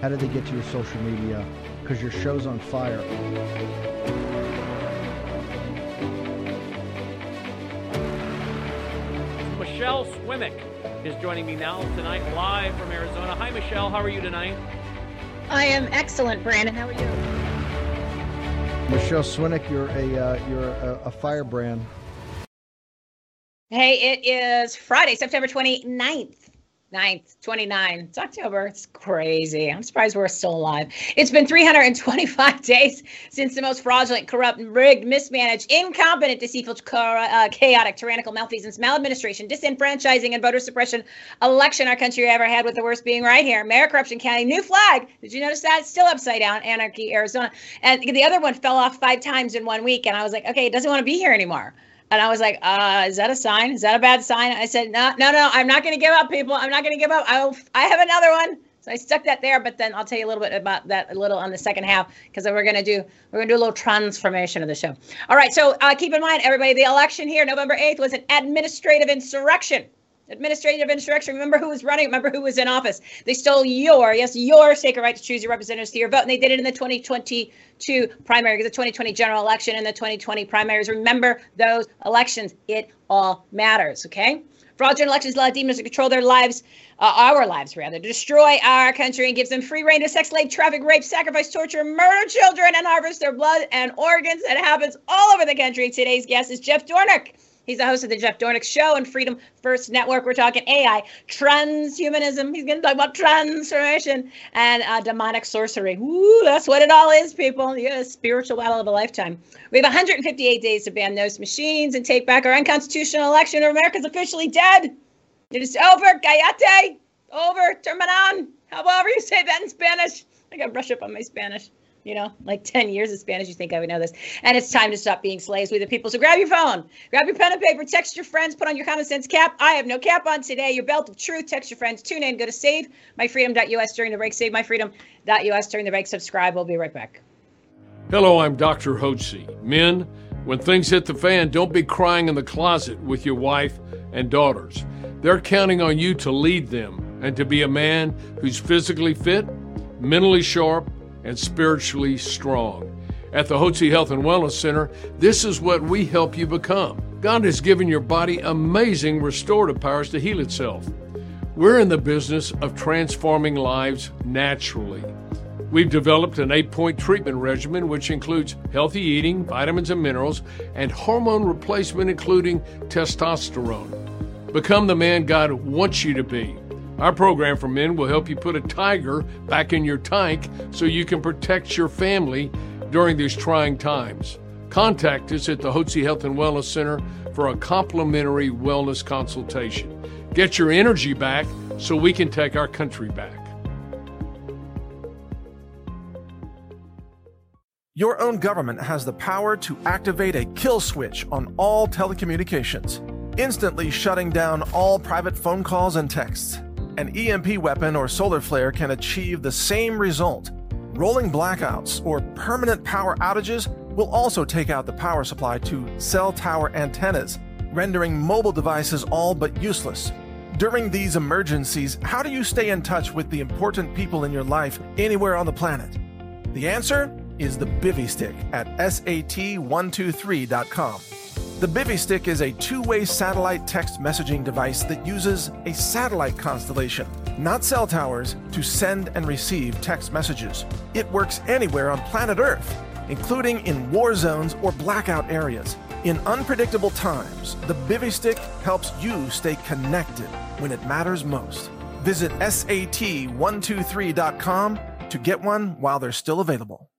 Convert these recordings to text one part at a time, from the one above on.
How did they get to your social media? Because your show's on fire. Michelle Swinick is joining me now tonight live from Arizona. Hi, Michelle. How are you tonight? I am excellent, Brandon. How are you? Michelle Swinick, you're a uh, you're a, a firebrand. Hey, it is Friday, September 29th, 9th, 29. It's October. It's crazy. I'm surprised we're still alive. It's been 325 days since the most fraudulent, corrupt, rigged, mismanaged, incompetent, deceitful, uh, chaotic, tyrannical, malfeasance, maladministration, disenfranchising, and voter suppression election our country ever had, with the worst being right here. Mayor Corruption County, new flag. Did you notice that? It's still upside down. Anarchy, Arizona. And the other one fell off five times in one week. And I was like, okay, it doesn't want to be here anymore. And I was like, uh, is that a sign? Is that a bad sign? I said, no, no, no, I'm not going to give up, people. I'm not going to give up. I'll, I have another one. So I stuck that there, but then I'll tell you a little bit about that a little on the second half because we're gonna do we're gonna do a little transformation of the show. All right, so uh, keep in mind, everybody, the election here, November eighth, was an administrative insurrection administrative insurrection. Remember who was running. Remember who was in office. They stole your, yes, your sacred right to choose your representatives to your vote. And they did it in the 2022 primary, the 2020 general election and the 2020 primaries. Remember those elections. It all matters, okay? Fraudulent elections allow demons to control their lives, uh, our lives rather, to destroy our country and gives them free reign to sex, slave, traffic, rape, sacrifice, torture, murder children, and harvest their blood and organs. That happens all over the country. Today's guest is Jeff Dornik. He's the host of the Jeff Dornik Show and Freedom First Network. We're talking AI, transhumanism. He's going to talk about transformation and uh, demonic sorcery. Woo, that's what it all is, people. Yes, spiritual battle of a lifetime. We have 158 days to ban those machines and take back our unconstitutional election, America's officially dead. It is over, Gayate. Over, Terminan. However you say that in Spanish. I got to brush up on my Spanish you know, like 10 years of Spanish, you think I would know this. And it's time to stop being slaves. We the people. So grab your phone, grab your pen and paper, text your friends, put on your common sense cap. I have no cap on today. Your belt of truth. Text your friends. Tune in. Go to savemyfreedom.us during the break. Savemyfreedom.us during the break. Subscribe. We'll be right back. Hello, I'm Dr. Hotze. Men, when things hit the fan, don't be crying in the closet with your wife and daughters. They're counting on you to lead them and to be a man who's physically fit, mentally sharp, and spiritually strong. At the Hotze Health and Wellness Center, this is what we help you become. God has given your body amazing restorative powers to heal itself. We're in the business of transforming lives naturally. We've developed an eight point treatment regimen, which includes healthy eating, vitamins and minerals, and hormone replacement, including testosterone. Become the man God wants you to be. Our program for men will help you put a tiger back in your tank so you can protect your family during these trying times. Contact us at the Hotze Health and Wellness Center for a complimentary wellness consultation. Get your energy back so we can take our country back. Your own government has the power to activate a kill switch on all telecommunications, instantly shutting down all private phone calls and texts. An EMP weapon or solar flare can achieve the same result. Rolling blackouts or permanent power outages will also take out the power supply to cell tower antennas, rendering mobile devices all but useless. During these emergencies, how do you stay in touch with the important people in your life anywhere on the planet? The answer is the bivy stick at sat123.com. The Bivy Stick is a two way satellite text messaging device that uses a satellite constellation, not cell towers, to send and receive text messages. It works anywhere on planet Earth, including in war zones or blackout areas. In unpredictable times, the Bivy Stick helps you stay connected when it matters most. Visit SAT123.com to get one while they're still available.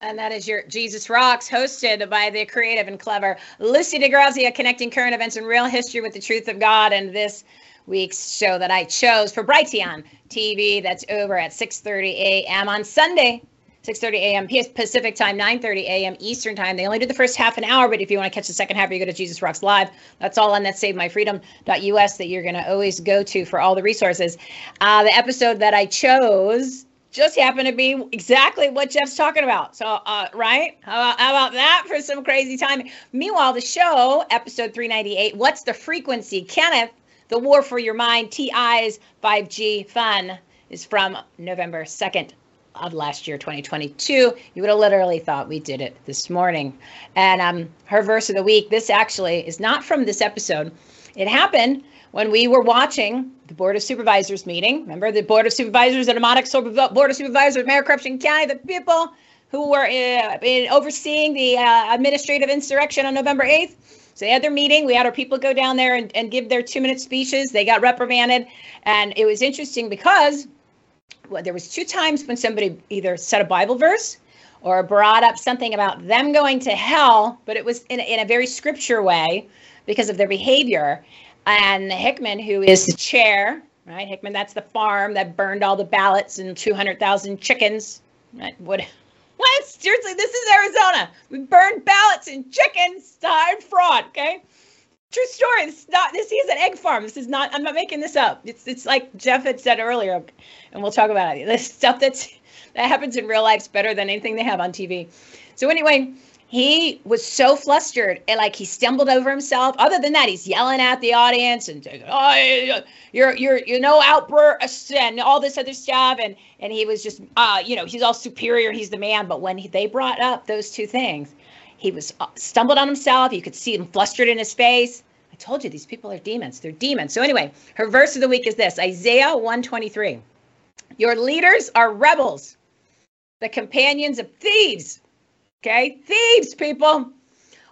And that is your Jesus Rocks, hosted by the creative and clever Lucy DeGrazia, connecting current events and real history with the truth of God. And this week's show that I chose for Brighteon TV, that's over at 6:30 a.m. on Sunday, 6:30 a.m. Pacific time, 9:30 a.m. Eastern time. They only do the first half an hour, but if you want to catch the second half, you go to Jesus Rocks Live. That's all on that SaveMyFreedom.us that you're going to always go to for all the resources. Uh, the episode that I chose just happened to be exactly what Jeff's talking about. So, uh, right? How about, how about that for some crazy timing? Meanwhile, the show, episode 398, What's the Frequency? Kenneth, The War for Your Mind, TI's 5G Fun, is from November 2nd of last year, 2022. You would have literally thought we did it this morning. And um, her verse of the week, this actually is not from this episode. It happened when we were watching the Board of Supervisors meeting. Remember the Board of Supervisors, the demonic Board of Supervisors, Mayor Corruption County, the people who were uh, overseeing the uh, administrative insurrection on November 8th. So they had their meeting. We had our people go down there and, and give their two minute speeches. They got reprimanded. And it was interesting because well, there was two times when somebody either said a Bible verse or brought up something about them going to hell, but it was in, in a very scripture way because of their behavior and Hickman, who is the chair, right? Hickman, that's the farm that burned all the ballots and 200,000 chickens. Right? What? What? Seriously, this is Arizona. We burned ballots and chickens to hide fraud. Okay, true story. This is not. This is an egg farm. This is not. I'm not making this up. It's it's like Jeff had said earlier, and we'll talk about it. This stuff that's that happens in real life is better than anything they have on TV. So anyway, he was so flustered and like he stumbled over himself. Other than that he's yelling at the audience and oh you're you're you know outburst and all this other stuff. And and he was just uh you know he's all superior. He's the man. But when he, they brought up those two things he was uh, stumbled on himself. You could see him flustered in his face. I told you these people are demons. They're demons. So anyway her verse of the week is this isaiah 123 your leaders are rebels the companions of thieves Okay, thieves, people.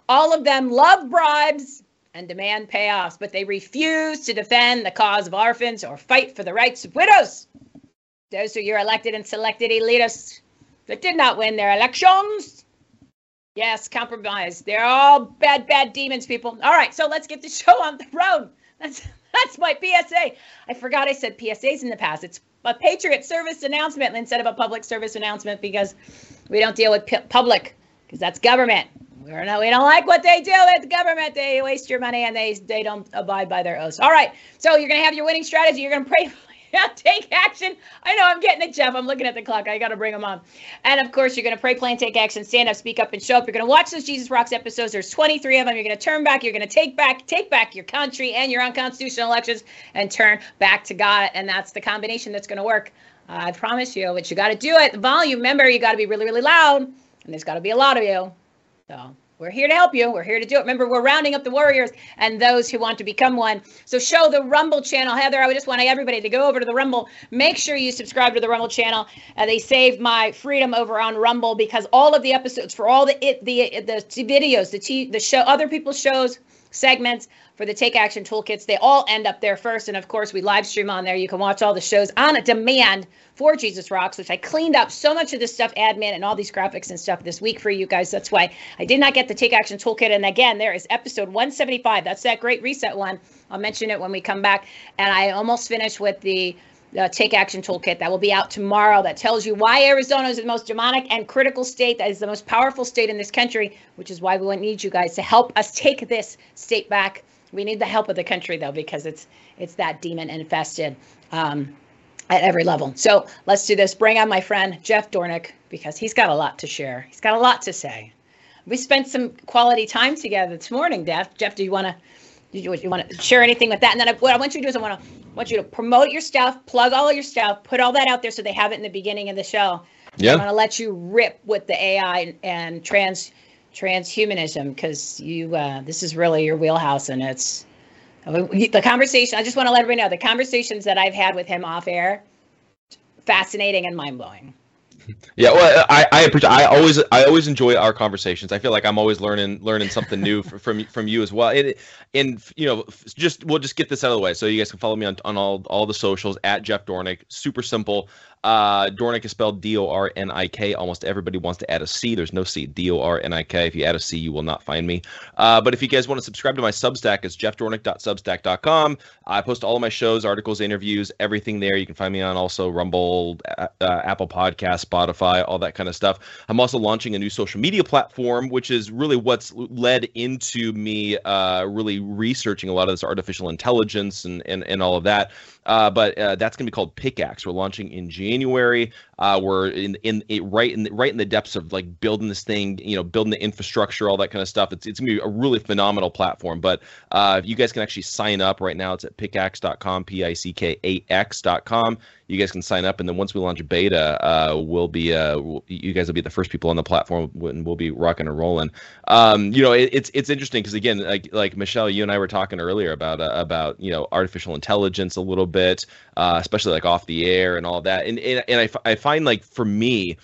All of them love bribes and demand payoffs, but they refuse to defend the cause of orphans or fight for the rights of widows. Those are your elected and selected elitists that did not win their elections. Yes, compromise. They're all bad, bad demons, people. All right, so let's get the show on the road. That's that's my PSA. I forgot I said PSAs in the past. It's a Patriot service announcement instead of a public service announcement because we don't deal with public because that's government. We're not, we don't like what they do the government. They waste your money and they they don't abide by their oaths. All right, so you're gonna have your winning strategy. You're gonna pray. take action. I know I'm getting it, Jeff. I'm looking at the clock. I got to bring them on. And of course, you're going to pray, plan, take action, stand up, speak up, and show up. You're going to watch those Jesus Rocks episodes. There's 23 of them. You're going to turn back. You're going to take back, take back your country and your unconstitutional elections, and turn back to God. And that's the combination that's going to work. I promise you. But you got to do it. The volume. Remember, you got to be really, really loud and there's got to be a lot of you. So we're here to help you. We're here to do it. Remember, we're rounding up the warriors and those who want to become one. So show the Rumble channel. Heather, I would just want everybody to go over to the Rumble. Make sure you subscribe to the Rumble channel. Uh, they saved my freedom over on Rumble because all of the episodes for all the it, the the videos, the t- the show, other people's shows, segments for the Take Action Toolkits. They all end up there first. And of course, we live stream on there. You can watch all the shows on demand for Jesus Rocks, which I cleaned up so much of this stuff, admin, and all these graphics and stuff this week for you guys. That's why I did not get the Take Action Toolkit. And again, there is episode 175. That's that great reset one. I'll mention it when we come back. And I almost finished with the the Take Action Toolkit that will be out tomorrow that tells you why Arizona is the most demonic and critical state, that is the most powerful state in this country, which is why we need you guys to help us take this state back we need the help of the country though, because it's it's that demon infested um, at every level. So let's do this. Bring on my friend Jeff Dornik because he's got a lot to share. He's got a lot to say. We spent some quality time together this morning, Jeff. Jeff, do you want to? Do you, you want to share anything with that? And then I, what I want you to do is I want to want you to promote your stuff, plug all of your stuff, put all that out there so they have it in the beginning of the show. Yeah. I'm going to let you rip with the AI and, and trans transhumanism because you uh, this is really your wheelhouse and it's the conversation i just want to let everybody know the conversations that i've had with him off air fascinating and mind-blowing. Yeah well i i appreciate i always i always enjoy our conversations. I feel like i'm always learning learning something new from from you as well. And, and you know just we'll just get this out of the way so you guys can follow me on, on all all the socials at jeff dornik. Super simple Uh, Dornik is spelled D O R N I K. Almost everybody wants to add a C. There's no C. D O R N I K. If you add a C, you will not find me. Uh, but if you guys want to subscribe to my Substack, it's jeffdornik.substack.com. I post all of my shows, articles, interviews, everything there. You can find me on also Rumble, uh, Apple Podcast, Spotify, all that kind of stuff. I'm also launching a new social media platform, which is really what's led into me uh, really researching a lot of this artificial intelligence and, and, and all of that. Uh, but uh, that's going to be called Pickaxe. We're launching in January. Uh, we're in in it right in the, right in the depths of like building this thing, you know, building the infrastructure, all that kind of stuff. It's it's gonna be a really phenomenal platform. But uh, you guys can actually sign up right now. It's at pickaxe.com, p i c k a x.com. You guys can sign up, and then once we launch beta, uh, we'll be uh, you guys will be the first people on the platform, and we'll be rocking and rolling. Um, you know, it, it's it's interesting because again, like like Michelle, you and I were talking earlier about uh, about you know artificial intelligence a little bit, uh, especially like off the air and all that, and and, and I, I find like for me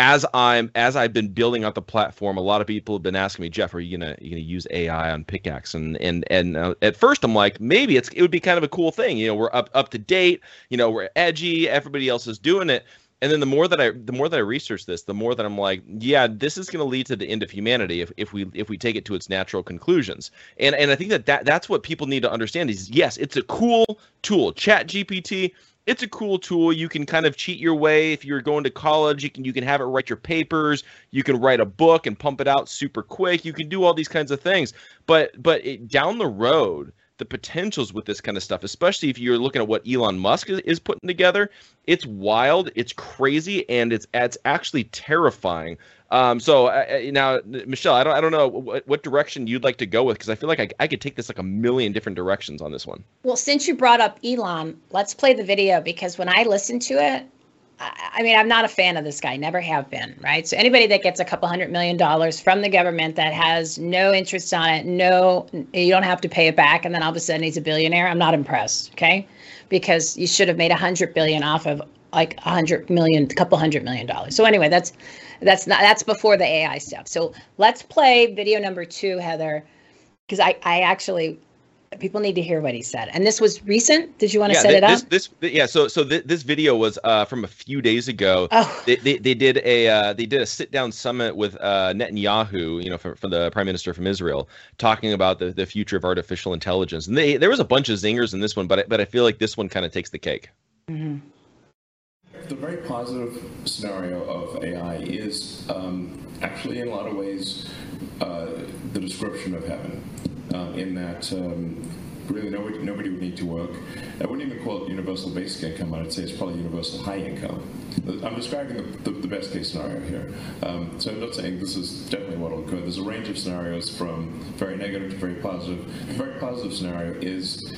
as I'm as I've been building out the platform, a lot of people have been asking me, Jeff, are you gonna you gonna use AI on Pickaxe? And and and uh, at first I'm like, maybe it's it would be kind of a cool thing. You know, we're up up to date. You know, we're edgy. Everybody else is doing it. And then the more that I the more that I research this, the more that I'm like, yeah, this is going to lead to the end of humanity if, if we if we take it to its natural conclusions. And and I think that, that that's what people need to understand is yes, it's a cool tool. Chat GPT it's a cool tool. You can kind of cheat your way if you're going to college. You can you can have it write your papers. You can write a book and pump it out super quick. You can do all these kinds of things. But but it, down the road, the potentials with this kind of stuff, especially if you're looking at what Elon Musk is, is putting together, it's wild, it's crazy, and it's it's actually terrifying um, so uh, now, Michelle, I don't, I don't know what, what direction you'd like to go with because I feel like I, I could take this like a million different directions on this one. Well, since you brought up Elon, let's play the video because when I listened to it, I, I mean, I'm not a fan of this guy, never have been, right? So anybody that gets a couple hundred million dollars from the government that has no interest on it, no, you don't have to pay it back, and then all of a sudden he's a billionaire. I'm not impressed, okay? Because you should have made a hundred billion off of like a hundred million, a couple hundred million dollars. So anyway, that's that's not that's before the AI stuff. So let's play video number two, Heather, because I I actually people need to hear what he said. And this was recent. Did you want to yeah, set it this, up? This, this yeah. So so th- this video was uh, from a few days ago. Oh. They, they, they did a uh, they did a sit down summit with uh, Netanyahu, you know, for, for the prime minister from Israel, talking about the, the future of artificial intelligence. And they there was a bunch of zingers in this one, but but I feel like this one kind of takes the cake. Mm-hmm. The very positive scenario of AI is um, actually, in a lot of ways, uh, the description of heaven, uh, in that um, really nobody, nobody would need to work. I wouldn't even call it universal basic income, I'd say it's probably universal high income. I'm describing the, the, the best case scenario here. Um, so I'm not saying this is definitely what will occur. There's a range of scenarios from very negative to very positive. The very positive scenario is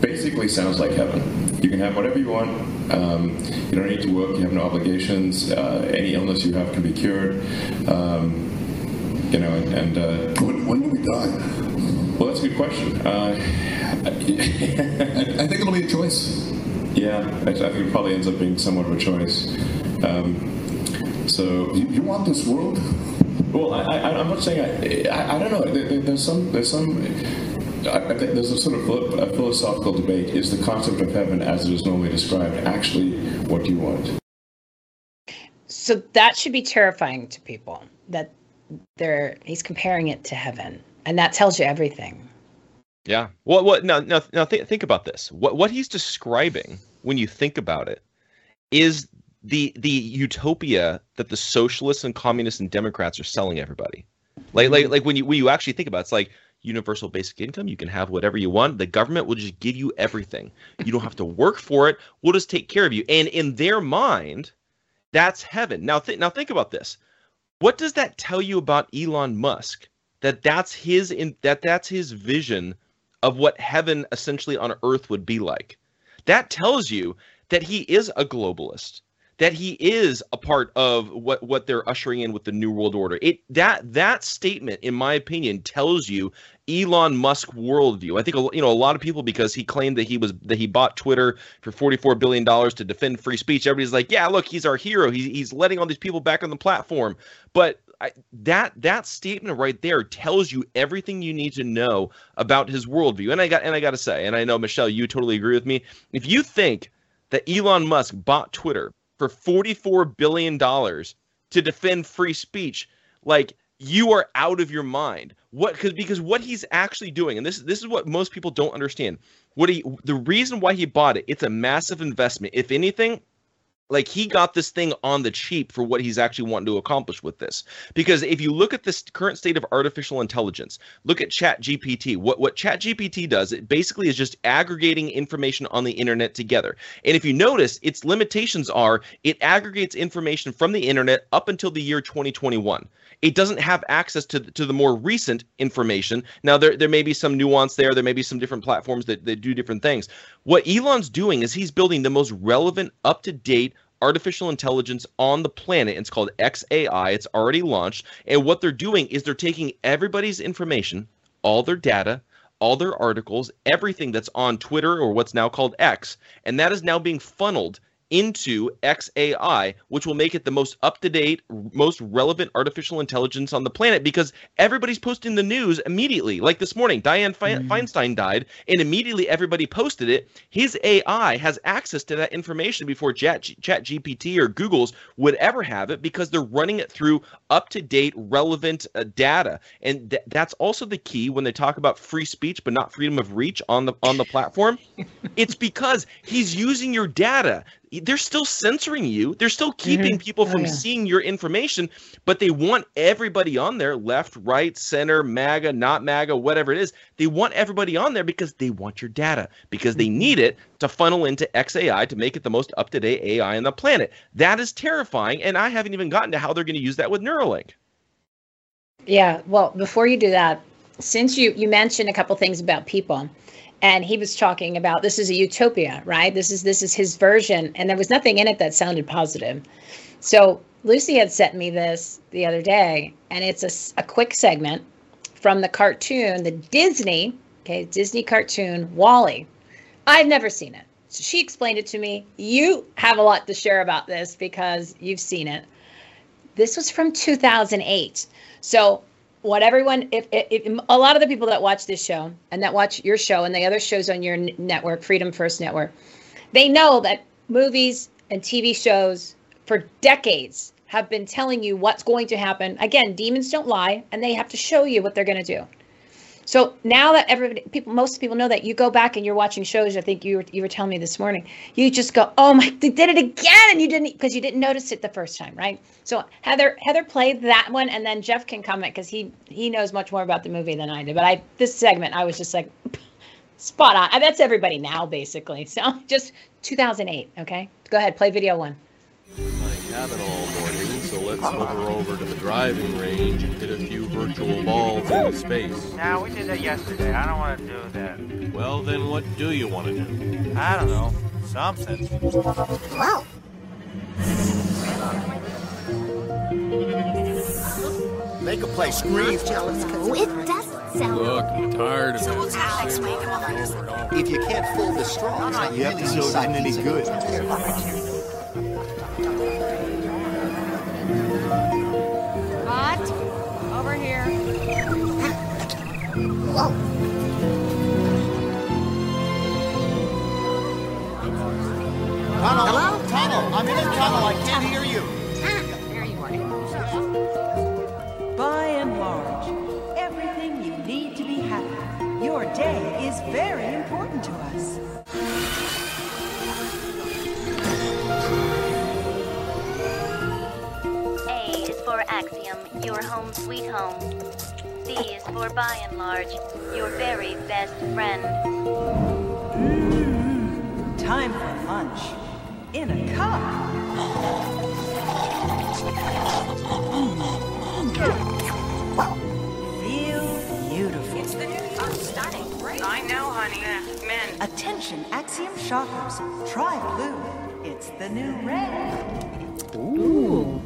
basically sounds like heaven. You can have whatever you want. Um, you don't need to work. You have no obligations. Uh, any illness you have can be cured. Um, you know, and, and uh, when, when, do we die? Well, that's a good question. Uh, I, I, think it'll be a choice. Yeah, I, I, think it probably ends up being somewhat of a choice. Um, so you, you, want this world? Well, I, am not saying I, I. don't know. There, there's some. There's some I think there's a sort of a philosophical debate. Is the concept of heaven, as it is normally described, actually what you want? So that should be terrifying to people. That they're he's comparing it to heaven, and that tells you everything. Yeah. Well, what? Now, now, now th- think about this. What what he's describing, when you think about it, is the the utopia that the socialists and communists and Democrats are selling everybody. Like like like when you when you actually think about it, it's like universal basic income. You can have whatever you want. The government will just give you everything. You don't have to work for it. We'll just take care of you. And in their mind, that's heaven. Now, th- now think about this. What does that tell you about Elon Musk? That that's his in that that's his vision of what heaven essentially on earth would be like. That tells you that he is a globalist that he is a part of what what they're ushering in with the new world order. It that that statement, in my opinion, tells you Elon Musk worldview. I think you know a lot of people because he claimed that he was that he bought Twitter for forty four billion dollars to defend free speech. Everybody's like, yeah, look, he's our hero. He's he's letting all these people back on the platform. But I, that that statement right there tells you everything you need to know about his worldview. And I got and I got to say, and I know Michelle, you totally agree with me. If you think that Elon Musk bought Twitter for 44 billion dollars to defend free speech, like you are out of your mind. What because because what he's actually doing, and this this is what most people don't understand. What he the reason why he bought it, it's a massive investment. If anything, like he got this thing on the cheap for what he's actually wanting to accomplish with this because if you look at this current state of artificial intelligence look at chat gpt what what chat gpt does it basically is just aggregating information on the internet together and if you notice its limitations are it aggregates information from the internet up until the year 2021 it doesn't have access to the, to the more recent information. Now there there may be some nuance there. There may be some different platforms that, that do different things. What Elon's doing is he's building the most relevant, up to date artificial intelligence on the planet. It's called XAI. It's already launched. And what they're doing is they're taking everybody's information, all their data, all their articles, everything that's on Twitter or what's now called X, and that is now being funneled into XAI, which will make it the most up to date, most relevant artificial intelligence on the planet because everybody's posting the news immediately. Like this morning, Diane Fe- mm-hmm. Feinstein died, and immediately everybody posted it. His AI has access to that information before Chat, Chat GPT or Google's would ever have it because they're running it through up to date, relevant uh, data. And th- that's also the key when they talk about free speech but not freedom of reach on the on the platform. it's because he's using your data they're still censoring you. They're still keeping mm-hmm. people from oh, yeah. seeing your information, but they want everybody on there, left, right, center, MAGA, not MAGA, whatever it is. They want everybody on there because they want your data, because they mm-hmm. need it to funnel into XAI to make it the most up to date AI on the planet. That is terrifying. And I haven't even gotten to how they're going to use that with Neuralink. Yeah. Well, before you do that, since you, you mentioned a couple things about people, and he was talking about this is a utopia right? This is this is his version. And there was nothing in it that sounded positive. So lucy had sent me this the other day and it's a, a quick segment from the cartoon the disney okay disney cartoon WALL-E i've never seen it. So she explained it to me. You have a lot to share about this because you've seen it. This was from 2008 so what everyone if, if, if, a lot of the people that watch this show and that watch your show and the other shows on your network freedom first network they know that movies and tv shows for decades have been telling you what's going to happen. Again demons don't lie and they have to show you what they're going to do so now that everybody, people, most people know that you go back and you're watching shows. I think you were you were telling me this morning. You just go, oh my, they did it again, and you didn't because you didn't notice it the first time, right? So Heather Heather played that one, and then Jeff can comment because he he knows much more about the movie than I did. But I this segment I was just like spot on. That's everybody now basically. So just 2008. Okay, go ahead, play video one. I haven't all morning, so let's hover over to the driving range and hit a few virtual balls into space. Nah, we did that yesterday. I don't want to do that. Well, then what do you want to do? I don't know. Something. Wow. Make a play scream. jealous because it doesn't sound. Look, I'm tired of so it. Next week, if you can't fold the straws, no, no, the episode isn't any good. Tunnel. Hello? Tunnel. I'm in a tunnel. I can't hear you. Ah, there you are. Buy n Large, everything you need to be happy. Your day is very important to us. A is for Axiom, your home sweet home. B is for Buy n Large, your very best friend. Mmm, time for lunch. In a cup. Feel beautiful. It's the new year starting. Great. I know, honey. men. Attention, Axiom shoppers. Try blue. It's the new red. Ooh.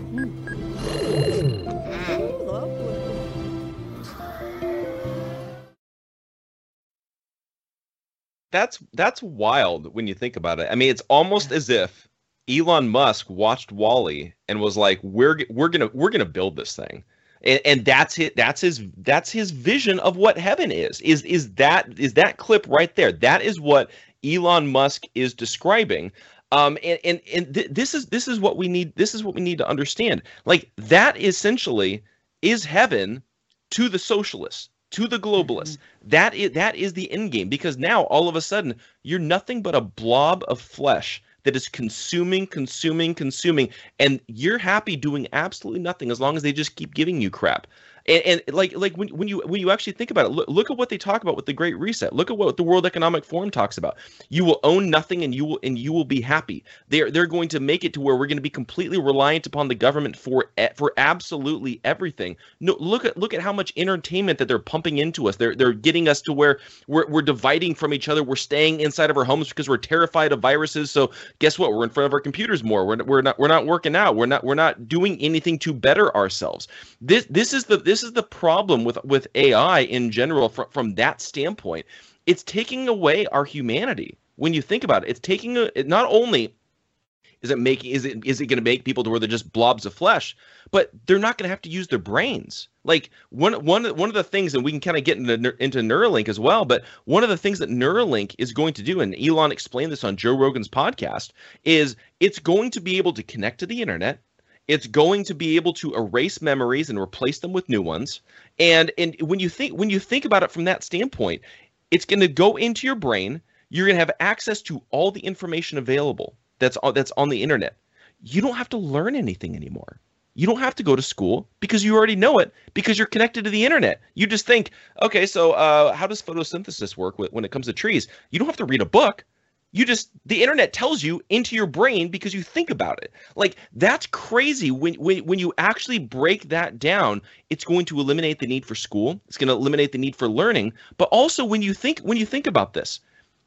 That's that's wild when you think about it. I mean, it's almost as if Elon Musk watched WALL-E and was like, "We're we're gonna we're gonna build this thing," and, and that's it. That's his that's his vision of what heaven is. Is is that is that clip right there? That is what Elon Musk is describing. Um, and and, and th- this is this is what we need. This is what we need to understand. Like that essentially is heaven to the socialists, to the globalists. Mm-hmm. That is that is the end game because now all of a sudden you're nothing but a blob of flesh that is consuming, consuming, consuming, and you're happy doing absolutely nothing as long as they just keep giving you crap. And, and like like when, when you when you actually think about it, look, look at what they talk about with the Great Reset. Look at what the World Economic Forum talks about. You will own nothing, and you will and you will be happy. They're they're going to make it to where we're going to be completely reliant upon the government for for absolutely everything. No, look at look at how much entertainment that they're pumping into us. They're they're getting us to where we're we're dividing from each other. We're staying inside of our homes because we're terrified of viruses. So guess what? We're in front of our computers more. We're, we're not we're not working out. We're not we're not doing anything to better ourselves. This this is the this is the problem with with AI in general from from that standpoint. It's taking away our humanity. When you think about it, it's taking a, it not only is it making is it is it going to make people to where they're just blobs of flesh, but they're not going to have to use their brains. Like one one one of the things, and we can kind of get into into Neuralink as well. But one of the things that Neuralink is going to do, and Elon explained this on Joe Rogan's podcast, is it's going to be able to connect to the internet. It's going to be able to erase memories and replace them with new ones. And and when you think when you think about it from that standpoint, it's going to go into your brain. You're going to have access to all the information available that's on that's on the internet. You don't have to learn anything anymore. You don't have to go to school because you already know it because you're connected to the internet. You just think, okay, so uh, how does photosynthesis work when it comes to trees? You don't have to read a book. You just the internet tells you into your brain because you think about it. Like that's crazy when when when you actually break that down, it's going to eliminate the need for school. It's going to eliminate the need for learning, but also when you think when you think about this,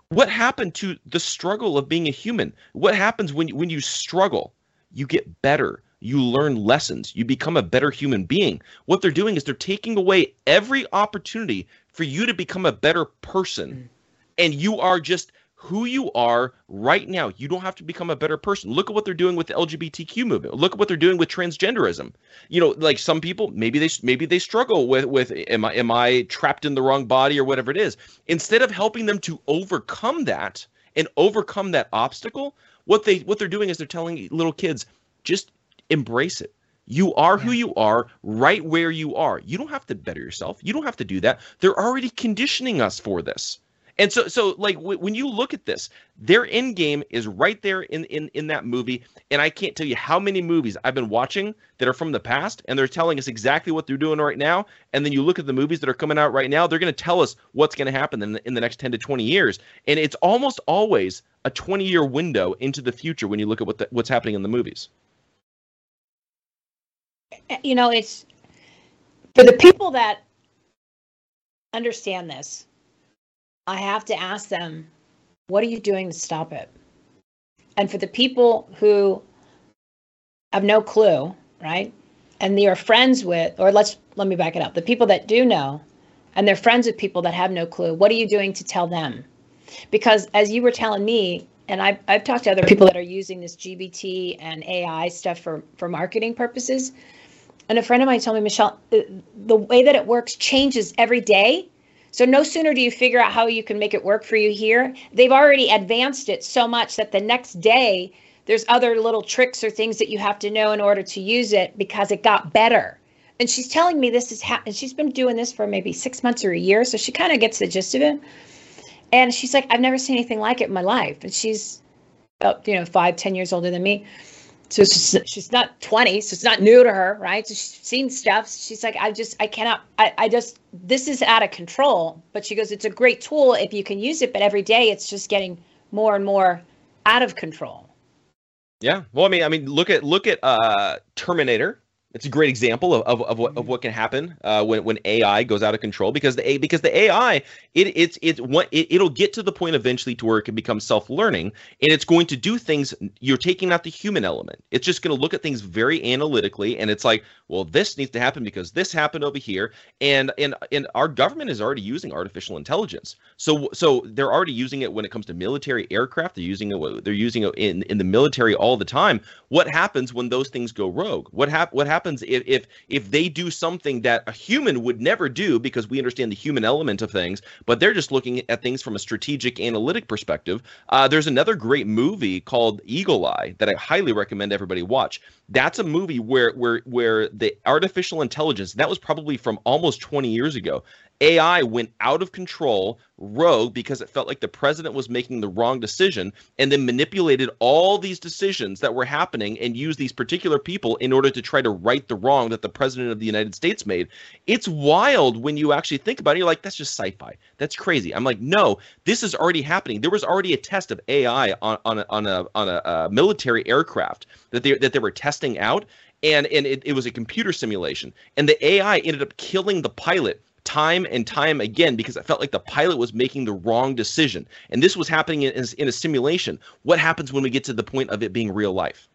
what happened to the struggle of being a human? What happens when when you struggle? You get better. You learn lessons. You become a better human being. What they're doing is they're taking away every opportunity for you to become a better person. Mm. And you are just who you are right now. You don't have to become a better person. Look at what they're doing with the LGBTQ movement. Look at what they're doing with transgenderism. You know, like some people maybe they maybe they struggle with with am I am I trapped in the wrong body or whatever it is. Instead of helping them to overcome that and overcome that obstacle, what they what they're doing is they're telling little kids just embrace it. You are who you are right where you are. You don't have to better yourself. You don't have to do that. They're already conditioning us for this. And so, so like w- when you look at this, their end game is right there in, in in that movie. And I can't tell you how many movies I've been watching that are from the past, and they're telling us exactly what they're doing right now. And then you look at the movies that are coming out right now; they're going to tell us what's going to happen in the, in the next ten to twenty years. And it's almost always a twenty year window into the future when you look at what the, what's happening in the movies. Eh, you know, it's for the people that understand this, I have to ask them, what are you doing to stop it? And for the people who have no clue, right? And they are friends with, or let's let me back it up. The people that do know, and they're friends with people that have no clue, what are you doing to tell them? Because as you were telling me, and I've, I've talked to other people that are using this GBT and AI stuff for, for marketing purposes. And a friend of mine told me, Michelle, the, the way that it works changes every day. So no sooner do you figure out how you can make it work for you here, they've already advanced it so much that the next day there's other little tricks or things that you have to know in order to use it because it got better. And she's telling me this is happening. She's been doing this for maybe six months or a year, so she kind of gets the gist of it. And she's like, I've never seen anything like it in my life. And she's about you know five, ten years older than me. So she's, she's not 20, so it's not new to her, right? So she's seen stuff. She's like, I just, I cannot, I, I just, this is out of control. But she goes, it's a great tool if you can use it, but every day it's just getting more and more out of control. Yeah. Well, I mean, I mean, look at look at uh, Terminator. It's a great example of, of, of what of what can happen uh, when when AI goes out of control because the A because the AI it it's it's what it, it'll get to the point eventually to where it can become self learning and it's going to do things you're taking out the human element. It's just going to look at things very analytically and it's like well this needs to happen because this happened over here and and and our government is already using artificial intelligence. So so they're already using it when it comes to military aircraft. They're using it they're using it in in the military all the time. What happens when those things go rogue? What hap- what happens happens if if if they do something that a human would never do because we understand the human element of things, but they're just looking at things from a strategic analytic perspective. Uh, there's another great movie called Eagle Eye that I highly recommend everybody watch. That's a movie where where where the artificial intelligence that was probably from almost 20 years ago AI went out of control, rogue, because it felt like the president was making the wrong decision, and then manipulated all these decisions that were happening and used these particular people in order to try to right the wrong that the president of the United States made. It's wild when you actually think about it. You're like, that's just sci fi. That's crazy. I'm like, no, this is already happening. There was already a test of AI on, on, a, on, a, on a, a military aircraft that they, that they were testing out. And, and it, it was a computer simulation. And the AI ended up killing the pilot time and time again because I felt like the pilot was making the wrong decision. And this was happening in, in, a simulation. What happens when we get to the point of it being real life?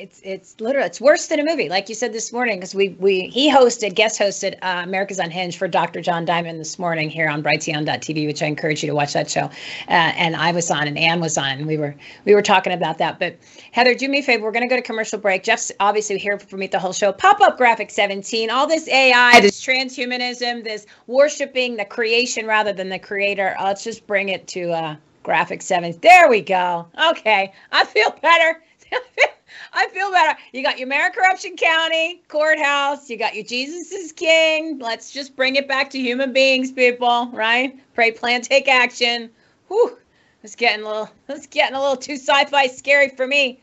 It's it's literally it's worse than a movie. Like you said this morning because we we he hosted guest hosted uh, america's unhinged for dr john diamond this morning here on brighteon.tv which i encourage you to watch that show. Uh, and i was on and ann was on and we were we were talking about that. But heather do me a favor we're going to go to commercial break. Jeff's obviously here for me the whole show. Pop up graphic 17 all this ai this transhumanism this worshiping the creation rather than the creator. Let's just bring it to uh graphic 7 there we go. Okay. I feel better I feel better. You got your Mayor Corruption County courthouse. You got your Jesus is King. Let's just bring it back to human beings, people. Right? Pray, plan, take action. Whew. It's getting a little. It's getting a little too sci-fi scary for me.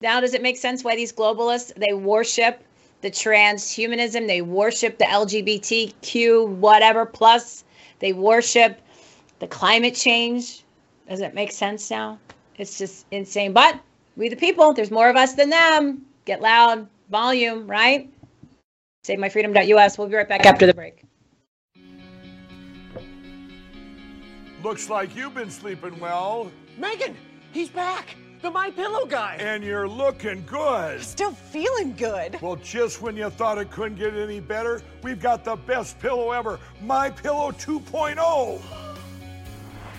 Now, does it make sense why these globalists they worship the transhumanism? They worship the LGBTQ whatever plus. They worship the climate change. Does it make sense now? It's just insane. But we the people, there's more of us than them. Get loud, volume, right? SaveMyFreedom.us. We'll be right back after the break. Looks like you've been sleeping well. Megan, he's back. The My Pillow guy. And you're looking good. Still feeling good. Well, just when you thought it couldn't get any better, we've got the best pillow ever, My Pillow 2.0.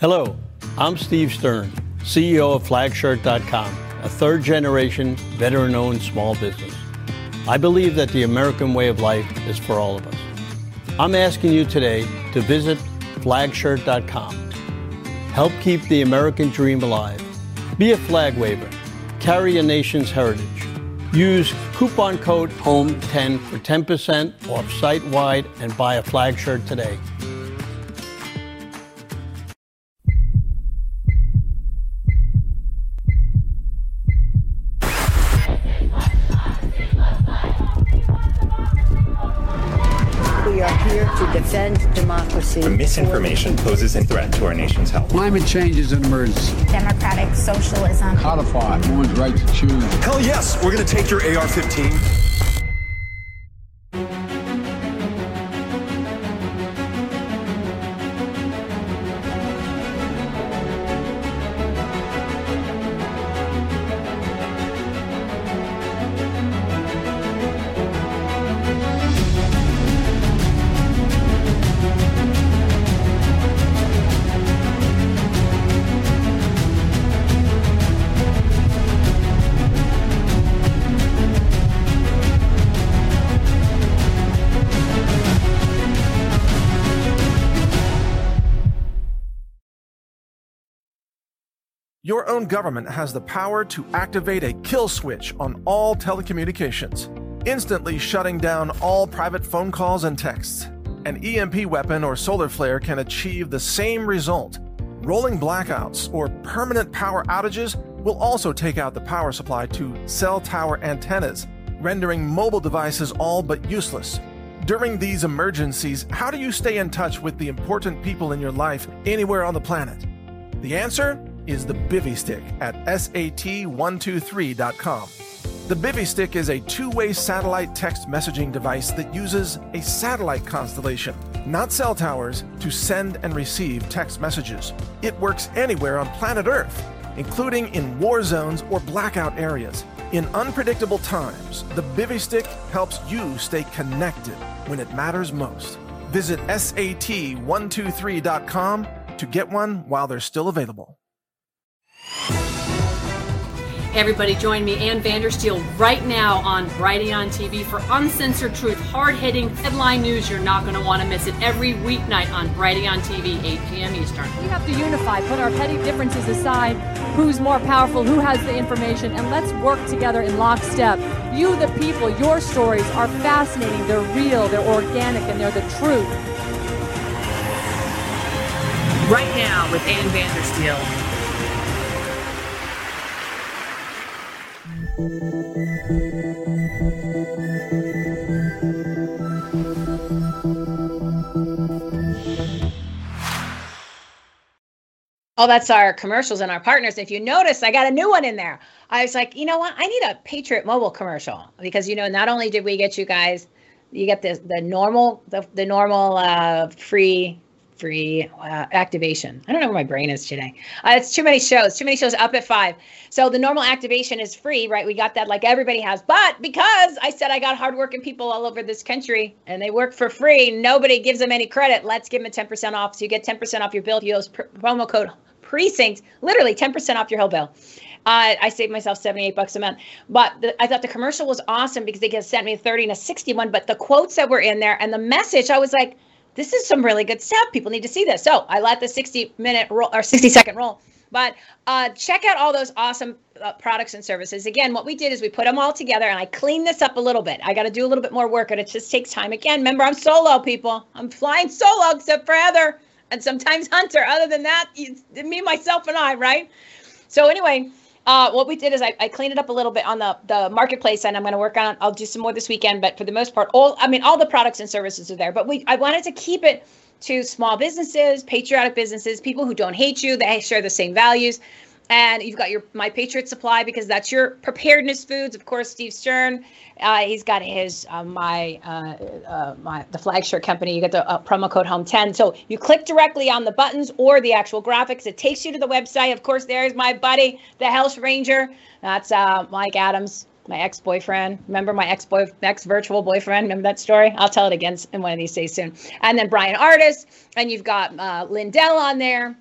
Hello, I'm Steve Stern, CEO of Flagshirt.com, a third generation veteran owned small business. I believe that the American way of life is for all of us. I'm asking you today to visit Flagshirt.com. Help keep the American dream alive. Be a flag waver. Carry a nation's heritage. Use coupon code HOME10 for 10% off site wide and buy a flag shirt today. Misinformation poses a threat to our nation's health. Climate change is an emergency. Democratic socialism. Codify one's right to choose. Hell yes, we're going to take your AR 15. Own government has the power to activate a kill switch on all telecommunications, instantly shutting down all private phone calls and texts. An EMP weapon or solar flare can achieve the same result. Rolling blackouts or permanent power outages will also take out the power supply to cell tower antennas, rendering mobile devices all but useless. During these emergencies, how do you stay in touch with the important people in your life anywhere on the planet? The answer is the Bivy Stick at SAT123.com. The Bivy Stick is a two way satellite text messaging device that uses a satellite constellation, not cell towers, to send and receive text messages. It works anywhere on planet Earth, including in war zones or blackout areas. In unpredictable times, the Bivy Stick helps you stay connected when it matters most. Visit SAT123.com to get one while they're still available. Everybody, join me, Ann Vandersteel, right now on Brighteon TV for uncensored truth, hard-hitting headline news. You're not going to want to miss it every weeknight on Brighteon TV, 8 p.m. Eastern. We have to unify, put our petty differences aside. Who's more powerful? Who has the information? And let's work together in lockstep. You, the people, your stories are fascinating. They're real, they're organic, and they're the truth. Right now with Ann Vandersteel. Oh, that's our commercials and our partners. If you notice, I got a new one in there. I was like, you know what? I need a Patriot Mobile commercial because you know, not only did we get you guys, you get the the normal the the normal uh, free free uh, activation. I don't know where my brain is today. Uh, it's too many shows. Too many shows up at five. So the normal activation is free, right? We got that like everybody has. But because I said I got hardworking people all over this country and they work for free, nobody gives them any credit. Let's give them 10% off. So you get 10% off your bill. You use pr- promo code precinct, literally 10% off your whole bill. Uh, I saved myself 78 bucks a month. But the, I thought the commercial was awesome because they sent me a 30 and a 61. But the quotes that were in there and the message, I was like, this is some really good stuff. People need to see this. So I let the 60 minute roll or 60 second roll. But uh, check out all those awesome uh, products and services. Again, what we did is we put them all together and I cleaned this up a little bit. I got to do a little bit more work and it just takes time. Again, remember, I'm solo, people. I'm flying solo except for Heather and sometimes Hunter. Other than that, me, myself, and I, right? So, anyway, uh, what we did is I, I, cleaned it up a little bit on the, the marketplace and I'm going to work on I'll do some more this weekend. But for the most part, all I mean, all the products and services are there. But we I wanted to keep it to small businesses, patriotic businesses, people who don't hate you, they share the same values. And you've got your My Patriot Supply because that's your preparedness foods. Of course, Steve Stern, uh, he's got his uh, my uh, uh my the flagship company. You get the uh, promo code Home 10. So you click directly on the buttons or the actual graphics. It takes you to the website. Of course, there's my buddy, the Health Ranger. That's uh, Mike Adams, my ex-boyfriend. Remember my ex-boy, ex-virtual boyfriend? Remember that story? I'll tell it again in one of these days soon. And then Brian Artis, and you've got uh, Lindell on there.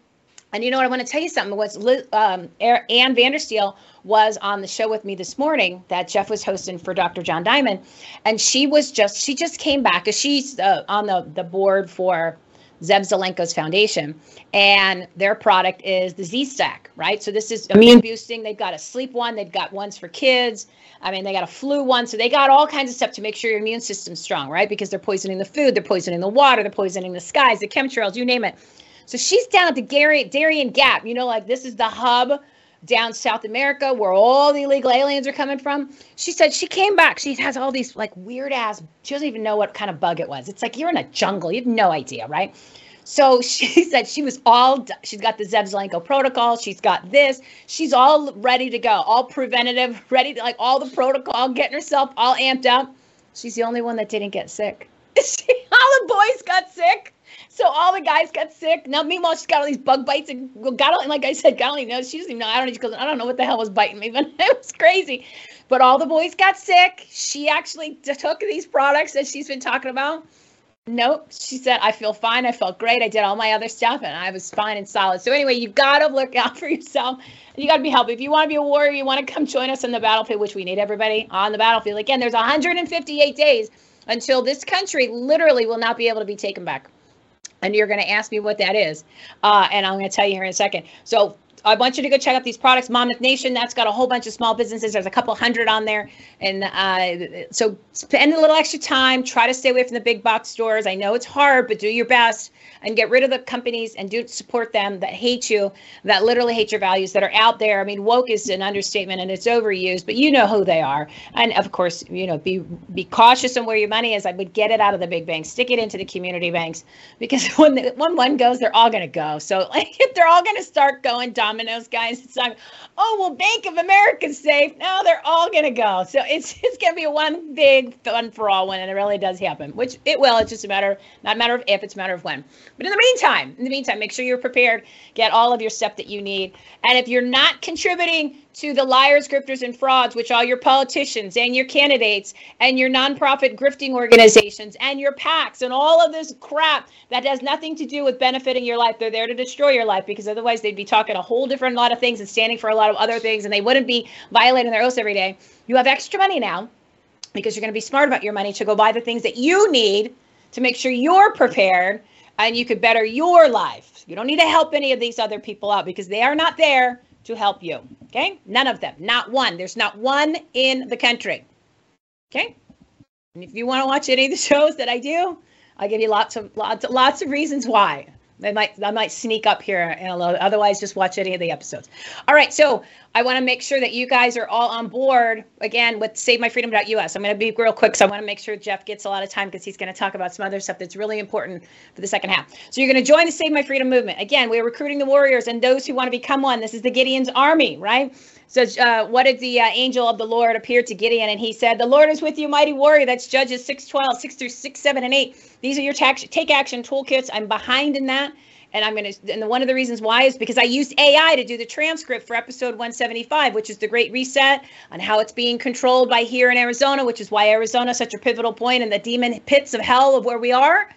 And you know what? I want to tell you something. Was um, Ann Vandersteel was on the show with me this morning that Jeff was hosting for Dr. John Diamond, and she was just she just came back because she's uh, on the the board for Zev Zelenko's foundation, and their product is the Z Stack, right? So this is immune boosting. They've got a sleep one, they've got ones for kids. I mean, they got a flu one, so they got all kinds of stuff to make sure your immune system's strong, right? Because they're poisoning the food, they're poisoning the water, they're poisoning the skies, the chemtrails, you name it. So she's down at the Gary, Darien Gap. You know, like this is the hub down South America where all the illegal aliens are coming from. She said she came back. She has all these like weird ass, she doesn't even know what kind of bug it was. It's like you're in a jungle. You have no idea, right? So she said she was all, she's got the Zev Zelenko protocol. She's got this. She's all ready to go, all preventative, ready to like all the protocol, getting herself all amped up. She's the only one that didn't get sick. all the boys got sick. So all the guys got sick. Now, meanwhile, she's got all these bug bites, and God, only, like I said, God only knows. She doesn't even know. I don't know. She goes, I don't know what the hell was biting me, but it was crazy. But all the boys got sick. She actually took these products that she's been talking about. Nope. She said, I feel fine. I felt great. I did all my other stuff and I was fine and solid. So, anyway, you got to look out for yourself. You got to be healthy. If you want to be a warrior, you want to come join us on the battlefield, which we need everybody on the battlefield. Again, there's 158 days until this country literally will not be able to be taken back and you're going to ask me what that is, uh, and I'm going to tell you here in a second. So I want you to go check out these products. Monmouth Nation, that's got a whole bunch of small businesses. There's a couple hundred on there. And uh, so spend a little extra time. Try to stay away from the big box stores. I know it's hard, but do your best and get rid of the companies and do support them that hate you, that literally hate your values, that are out there. I mean, woke is an understatement and it's overused, but you know who they are. And of course, you know, be be cautious on where your money is. I would get it out of the big banks, stick it into the community banks, because when the, when one goes, they're all going to go. So like, if they're all going to start going dominoes, guys, it's like, oh well, Bank of America's safe. No, they're all to go. So it's it's to be one big fun for all when it really does happen, which it will. It's just a matter, not a matter of if, it's a matter of when. But in the meantime, in the meantime, make sure you're prepared. Get all of your stuff that you need. And if you're not contributing to the liars, grifters, and frauds, which are your politicians and your candidates and your nonprofit grifting organizations and your PACs and all of this crap that has nothing to do with benefiting your life. They're there to destroy your life because otherwise they'd be talking a whole different lot of things and standing for a lot of other things and they wouldn't be violating their oaths every day. You have extra money now because you're going to be smart about your money to go buy the things that you need to make sure you're prepared and you could better your life. You don't need to help any of these other people out because they are not there to help you. Okay? None of them. Not one. There's not one in the country. Okay? And if you want to watch any of the shows that I do, I'll give you lots of lots lots of reasons why. I might I might sneak up here in a little. Otherwise, just watch any of the episodes. All right, so I want to make sure that you guys are all on board again with SaveMyFreedom.us. I'm going to be real quick, so I want to make sure Jeff gets a lot of time because he's going to talk about some other stuff that's really important for the second half. So you're going to join the Save My Freedom movement. Again, we're recruiting the warriors and those who want to become one. This is the Gideon's army, right? So, uh, what did the uh, angel of the Lord appear to Gideon? And he said, The Lord is with you, mighty warrior. That's Judges 6 12, 6 through 6, 7, and 8. These are your tax- take action toolkits. I'm behind in that. And I'm going to, and one of the reasons why is because I used AI to do the transcript for episode 175, which is the Great Reset on how it's being controlled by here in Arizona, which is why Arizona is such a pivotal point in the demon pits of hell of where we are.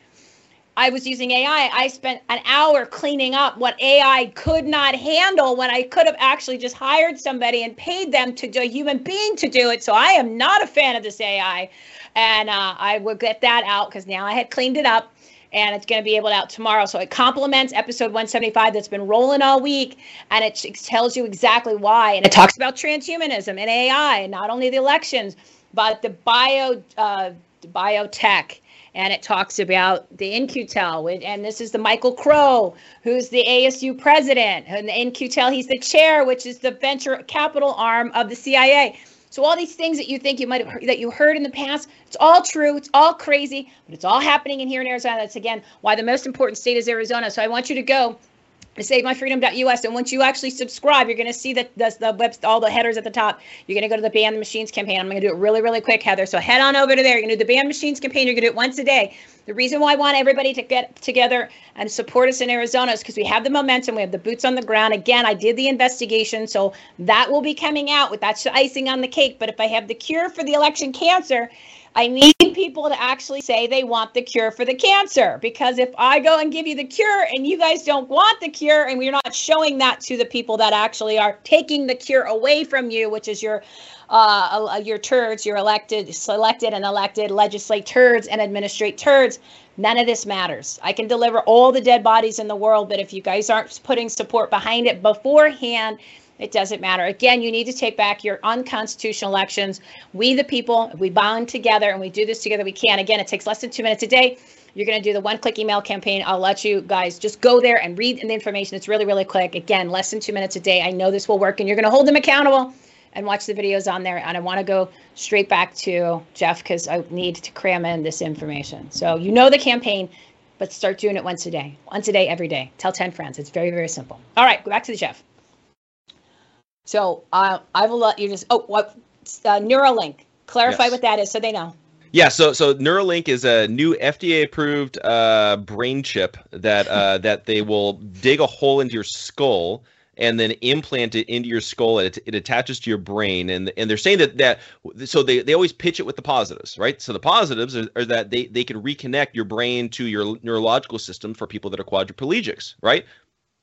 I was using AI. I spent an hour cleaning up what AI could not handle when I could have actually just hired somebody and paid them to do a human being to do it. So I am not a fan of this AI. And uh, I will get that out because now I had cleaned it up and it's going to be able to out tomorrow. So it complements episode 175 that's been rolling all week, and it tells you exactly why. And it talks about transhumanism and AI, and not only the elections, but the bio uh, biotech and it talks about the In-Q-Tel, and this is the Michael Crow, who's the ASU president, and the In-Q-Tel, he's the chair, which is the venture capital arm of the CIA. So all these things that you think you might have that you heard in the past, it's all true, it's all crazy, but it's all happening in here in Arizona. That's again why the most important state is Arizona. So I want you to go SaveMyFreedom.us. And once you actually subscribe, you're going to see that the, the web, all the headers at the top. You're going to go to the Ban the Machines campaign. I'm going to do it really, really quick, Heather. So head on over to there. You're going to do the Ban Machines campaign. You're going to do it once a day. The reason why I want everybody to get together and support us in Arizona is because we have the momentum. We have the boots on the ground. Again, I did the investigation. So that will be coming out with that's icing on the cake. But if I have the cure for the election cancer, I need people to actually say they want the cure for the cancer because if I go and give you the cure and you guys don't want the cure and we're not showing that to the people that actually are taking the cure away from you, which is your uh, your turds, your elected, selected and elected legislate turds and administrate turds. None of this matters. I can deliver all the dead bodies in the world, but if you guys aren't putting support behind it beforehand, it doesn't matter. Again, you need to take back your unconstitutional elections. We, the people, we bond together and we do this together, we can. Again, it takes less than two minutes a day. You're going to do the one click email campaign. I'll let you guys just go there and read the information. It's really, really quick. Again, less than two minutes a day. I know this will work and you're going to hold them accountable and watch the videos on there. And I want to go straight back to Jeff because I need to cram in this information. So you know the campaign, but start doing it once a day, once a day, every day. Tell 10 friends. It's very, very simple. All right, go back to the Jeff. So uh, I will let you just. Oh, what uh, Neuralink? Clarify yes. what that is, so they know. Yeah, so so Neuralink is a new FDA-approved uh, brain chip that uh, that they will dig a hole into your skull and then implant it into your skull it, it attaches to your brain and and they're saying that that so they, they always pitch it with the positives right so the positives are, are that they they can reconnect your brain to your neurological system for people that are quadriplegics right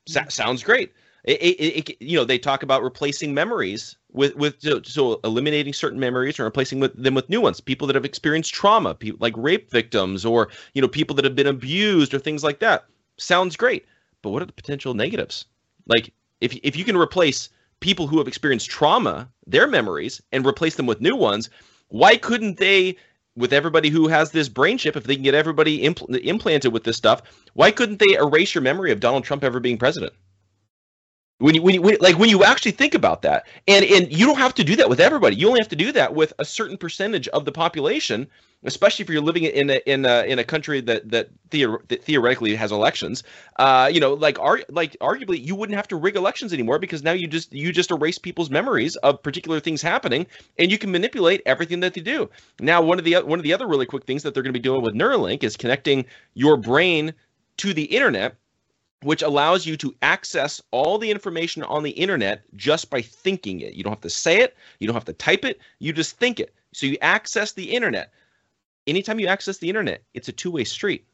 mm-hmm. sounds great it, it, it, you know they talk about replacing memories with with so, so, eliminating certain memories and replacing with them with new ones people that have experienced trauma people like rape victims or you know people that have been abused or things like that sounds great but what are the potential negatives like If if you can replace people who have experienced trauma, their memories, and replace them with new ones, why couldn't they? With everybody who has this brain chip, if they can get everybody impl- implanted with this stuff, why couldn't they erase your memory of Donald Trump ever being president? When you, when you when, like when you actually think about that and and you don't have to do that with everybody. You only have to do that with a certain percentage of the population especially if you're living in a in a in a country that that, theor- that theoretically has elections. Uh you know like are like arguably you wouldn't have to rig elections anymore because now you just you just erase people's memories of particular things happening and you can manipulate everything that they do. Now one of the one of the other really quick things that they're going to be doing with neuralink is connecting your brain to the internet which allows you to access all the information on the internet just by thinking it. You don't have to say it, you don't have to type it, you just think it. So you access the internet. Anytime you access the internet, it's a two-way street.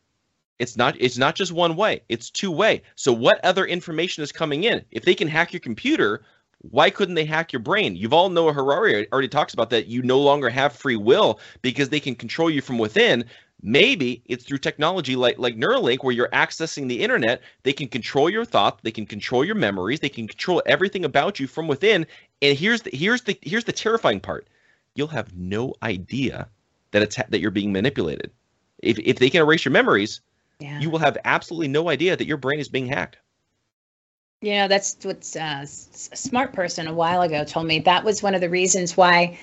It's not it's not just one way, it's two-way. So what other information is coming in? If they can hack your computer, why couldn't they hack your brain? Yuval Noah Harari already talks about that you no longer have free will because they can control you from within. Maybe it's through technology like like Neuralink, where you're accessing the internet. They can control your thoughts, they can control your memories, they can control everything about you from within. And here's the here's the here's the terrifying part: you'll have no idea that it's that you're being manipulated. If if they can erase your memories, Yeah. you will have absolutely no idea that your brain is being hacked. You know, that's what uh, a smart person a while ago told me. That was one of the reasons why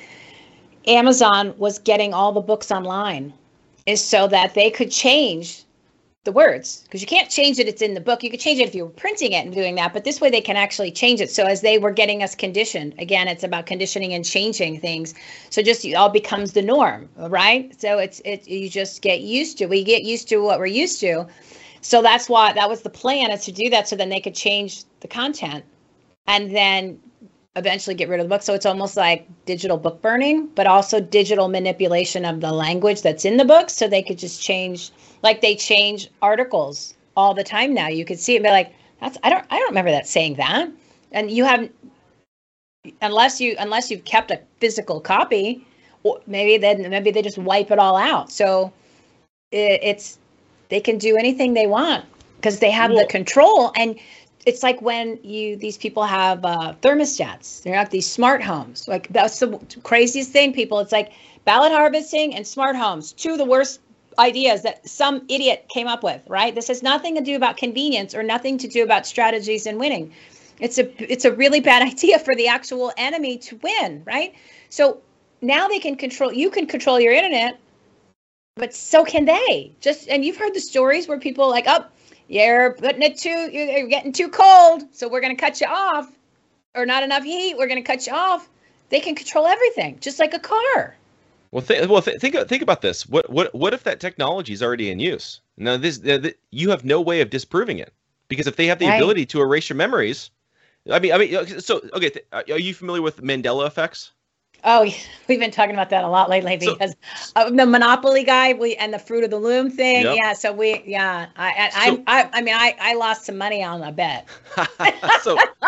Amazon was getting all the books online, is so that they could change the words because you can't change it. It's in the book. You could change it if you were printing it and doing that, but this way they can actually change it. So as they were getting us conditioned, again, it's about conditioning and changing things. So just it all becomes the norm, right? So it's it you just get used to. We get used to what we're used to. So that's why that was the plan is to do that so then they could change the content and then eventually get rid of the book. So it's almost like digital book burning, but also digital manipulation of the language that's in the book. So they could just change, like they change articles all the time now. You could see it and be like, that's I don't I don't remember that saying that. And you have unless you unless you've kept a physical copy, maybe then maybe they just wipe it all out. So it, it's they can do anything they want because they have the control and it's like when you these people have uh, thermostats. They're not these smart homes. Like that's the craziest thing people. It's like ballot harvesting and smart homes two of the worst ideas that some idiot came up with right? This has nothing to do about convenience or nothing to do about strategies and winning. It's a it's a really bad idea for the actual enemy to win right? So now they can control you can control your internet but so can they. Just and you've heard the stories where people like oh you're putting it too you're getting too cold so we're going to cut you off or not enough heat we're going to cut you off they can control everything just like a car Well, th- well, th- think think about this. What what what if that technology is already in use? Now, this th- you have no way of disproving it because if they have the Right. ability to erase your memories, I mean, I mean, so okay, th- are you familiar with Mandela effects? Oh we've been talking about that a lot lately because of the monopoly guy we and the fruit of the loom thing Yep. yeah so we yeah i I, So- I, I i mean i i lost some money on a bet so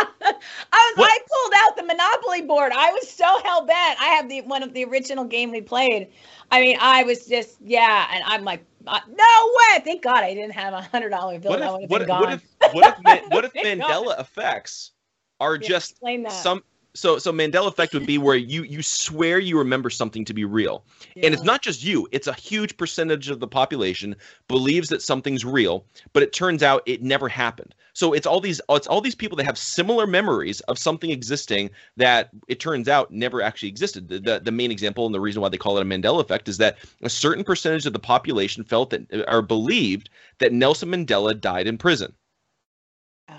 I, was, I pulled out the Monopoly board. I was so hell bent. I have the one of the original game we played. I mean, I was just yeah, and I'm like, uh, no way! Thank God I didn't have a hundred dollar bill. what that if would have what, been gone. what if what if what if. Mandela effects are just explain that. some so so Mandela effect would be where you you swear you remember something to be real. And it's not just you, it's a huge percentage of the population believes that something's real, but it turns out it never happened. So it's all these it's all these people that have similar memories of something existing that it turns out never actually existed. The, the, the main example and the reason why they call it a Mandela effect is that a certain percentage of the population felt that or believed that Nelson Mandela died in prison.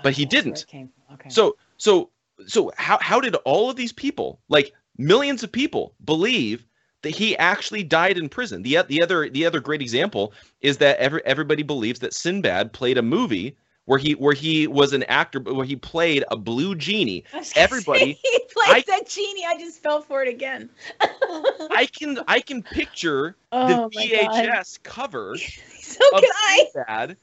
But he didn't. Okay. So so so how how did all of these people, like millions of people, believe that he actually died in prison? The the other the other great example is that every everybody believes that Sinbad played a movie where he where he was an actor but where he played a blue genie. I Everybody he plays I- that genie. I just fell for it again. I can I can picture Oh the. VHS cover So of can I. Sinbad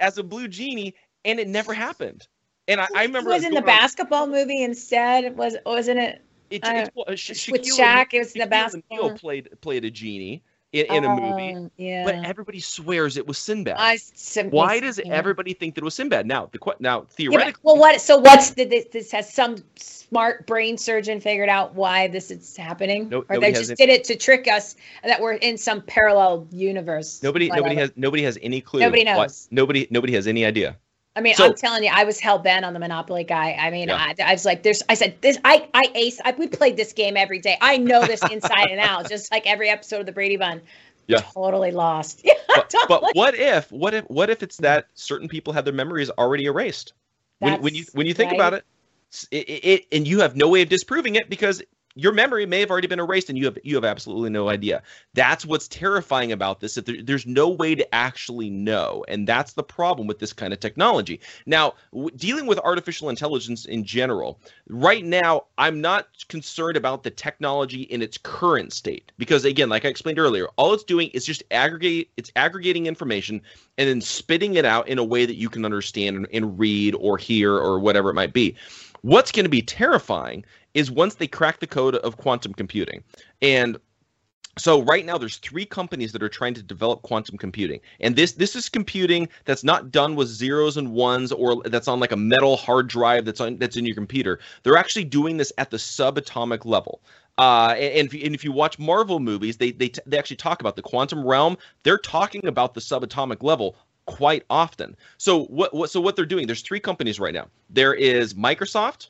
as a blue genie, and it never happened. And I, I remember It was in the going on- basketball movie instead. Was wasn't it? It, I it's, well, uh, Sha- with Shaquille Shaq, it was in the basketball. O'Neal played played a genie, in, in a movie, Um, yeah. but everybody swears it was Sinbad. I sim- Why does yeah. everybody think that it was Sinbad? Now, the now Yeah, theoretically, but- well, what? So what's the, this? This has some smart brain surgeon figured out why this is happening, No- or they just it. did it to trick us that we're in some parallel universe. nobody nobody has nobody has any clue. Nobody why- knows. nobody nobody has any idea. I mean, So- I'm telling you, I was hell bent on the Monopoly guy. I mean, Yeah. I, I was like, "There's," I said, "This." I, I ace. I, we played this game every day. I know this inside and out, just like every episode of the Brady Bun. Yeah. Totally lost. Yeah, But, but what if what if what if it's that certain people have their memories already erased? When, when you when you think about right. it, it, it, it and you have no way of disproving it because your memory may have already been erased and you have you have absolutely no idea. That's what's terrifying about this. That there, there's no way to actually know, and that's the problem with this kind of technology. Now, w- dealing with artificial intelligence in general, right now, I'm not concerned about the technology in its current state because, again, like I explained earlier, all it's doing is just aggregate. It's aggregating information and then spitting it out in a way that you can understand and, and read or hear or whatever it might be. What's going to be terrifying is once they crack the code of quantum computing. And so right now there's three companies that are trying to develop quantum computing. And this this is computing that's not done with zeros and ones or that's on like a metal hard drive that's on that's in your computer. They're actually doing this at the subatomic level. Uh, and, and if you, and if you watch Marvel movies, they they t- they actually talk about the quantum realm. They're talking about the subatomic level quite often. So what what so what they're doing? There's three companies right now. There is Microsoft,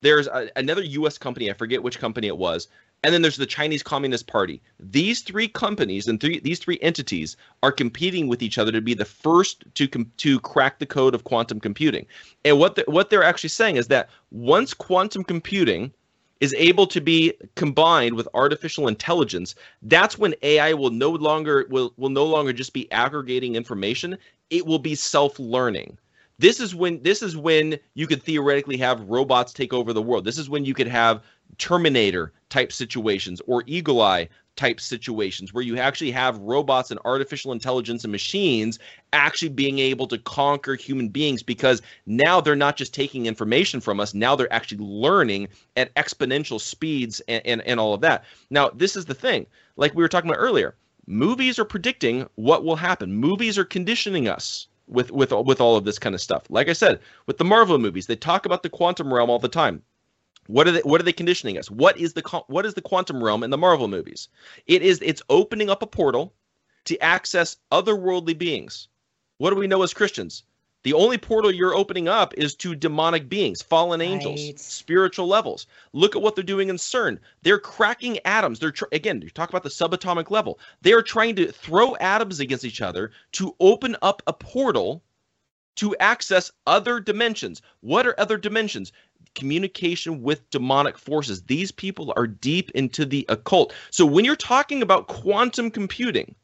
there's a, another U.S. company. I forget which company it was. And then there's the Chinese Communist Party. These three companies and three these three entities are competing with each other to be the first to com- to crack the code of quantum computing. And what the, what they're actually saying is that once quantum computing is able to be combined with artificial intelligence, that's when AI will no longer will will no longer just be aggregating information. It will be self-learning. This is when this is when you could theoretically have robots take over the world. This is when you could have Terminator type situations or Eagle Eye type situations where you actually have robots and artificial intelligence and machines actually being able to conquer human beings because now they're not just taking information from us now they're actually learning at exponential speeds and, and, and all of that. Now this is the thing. Like we were talking about earlier movies are predicting what will happen. Movies are conditioning us with with with all of this kind of stuff like i said with the marvel movies they talk about the quantum realm all the time what are they what are they conditioning us? What is the what is the quantum realm in the Marvel movies? It is it's opening up a portal to access otherworldly beings. What do we know as Christians? The only portal you're opening up is to demonic beings, fallen angels, Right. spiritual levels. Look at what they're doing in CERN. They're cracking atoms. They're tr- again, you talk about the subatomic level. They are trying to throw atoms against each other to open up a portal to access other dimensions. What are other dimensions? Communication with demonic forces. These people are deep into the occult. So when you're talking about quantum computing,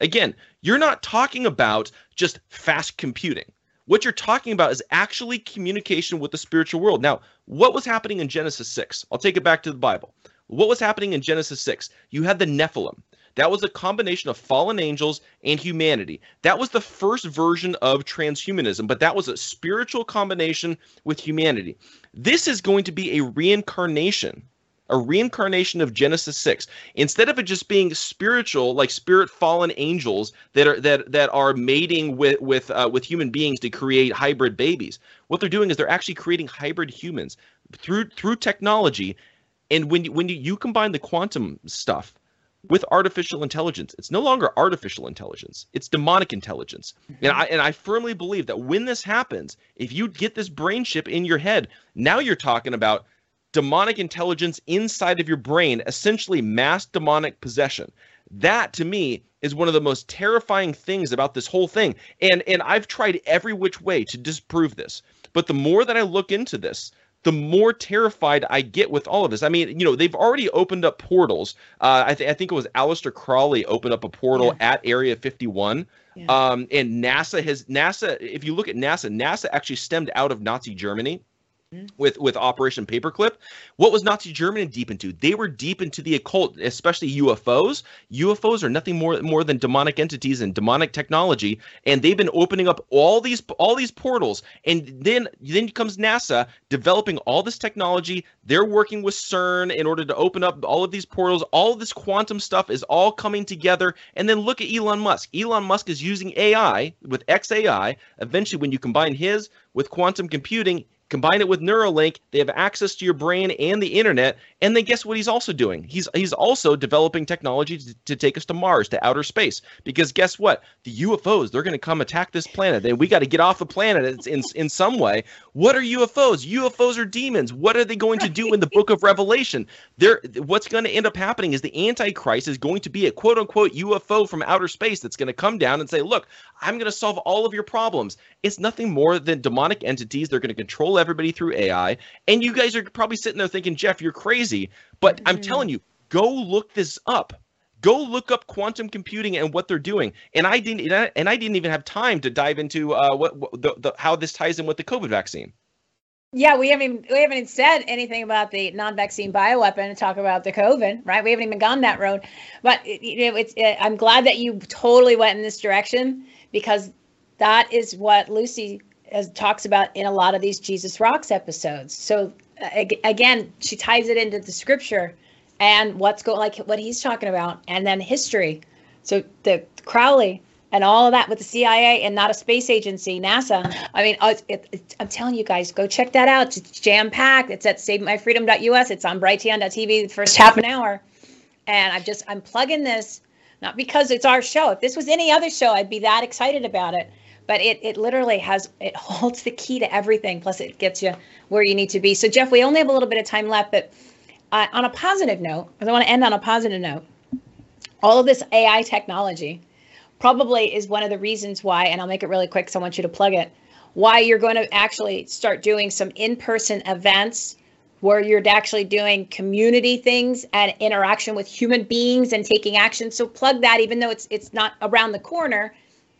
again, you're not talking about just fast computing. What you're talking about is actually communication with the spiritual world. Now, what was happening in Genesis 6? I'll take it back to the Bible. What was happening in Genesis 6? You had the Nephilim. That was a combination of fallen angels and humanity. That was the first version of transhumanism, but that was a spiritual combination with humanity. This is going to be a reincarnation, a reincarnation of Genesis 6. Instead of it just being spiritual, like spirit fallen angels that are that that are mating with with uh, with human beings to create hybrid babies. What they're doing is they're actually creating hybrid humans through through technology. And when you, when you, you combine the quantum stuff with artificial intelligence. It's no longer artificial intelligence. It's demonic intelligence. And I and I firmly believe that when this happens, if you get this brain chip in your head, now you're talking about demonic intelligence inside of your brain, essentially mass demonic possession. That to me is one of the most terrifying things about this whole thing. And and I've tried every which way to disprove this. But the more that I look into this, the more terrified I get with all of this. I mean, you know, they've already opened up portals. Uh, I, th- I think it was Aleister Crowley opened up a portal at Area 51. Um, and NASA has NASA. If you look at NASA, NASA actually stemmed out of Nazi Germany. Mm-hmm. with with Operation Paperclip. What was Nazi Germany deep into? They were deep into the occult, especially UFOs. UFOs are nothing more more than demonic entities and demonic technology, and they've been opening up all these all these portals. And then then comes NASA developing all this technology. They're working with CERN in order to open up all of these portals. All this quantum stuff is all coming together. And then look at Elon Musk. Elon Musk is using AI with XAI. Eventually, when you combine his with quantum computing, combine it with Neuralink, they have access to your brain and the internet. And then guess what he's also doing? He's he's also developing technology to, to take us to Mars, to outer space. Because guess what? The UFOs, they're going to come attack this planet. And we got to get off the planet in, in some way. What are UFOs? UFOs are demons. What are they going to do in the book of Revelation? They're, what's going to end up happening is the Antichrist is going to be a quote unquote UFO from outer space that's going to come down and say, look, I'm going to solve all of your problems. It's nothing more than demonic entities. They're going to control everybody through AI. And you guys are probably sitting there thinking, Jeff, you're crazy. But I'm telling you, go look this up. Go look up quantum computing and what they're doing. And I didn't, and I didn't even have time to dive into uh, what, what the, the, how this ties in with the COVID vaccine. Yeah, we haven't even, we haven't said anything about the non-vaccine bioweapon and talk about the COVID, right? We haven't even gone that road. But you know, it's it, I'm glad that you totally went in this direction because that is what Lucy has, talks about in a lot of these Jesus Rocks episodes. So uh, again, she ties it into the scripture and what's going like what he's talking about, and then history. So the Crowley and all of that with the CIA and not a space agency, NASA. I mean, uh, it, it, I'm telling you guys, go check that out. It's jam packed. It's at SaveMyFreedom.us. It's on Brighteon.tv the first half an hour, and I'm just I'm plugging this not because it's our show. If this was any other show, I'd be that excited about it. But it it literally has it holds the key to everything. Plus, it gets you where you need to be. So, Jeff, we only have a little bit of time left, but uh, on a positive note, because I want to end on a positive note. All of this AI technology probably is one of the reasons why, and I'll make it really quick because I want you to plug it, why you're going to actually start doing some in person events where you're actually doing community things and interaction with human beings and taking action. So plug that, even though it's it's not around the corner,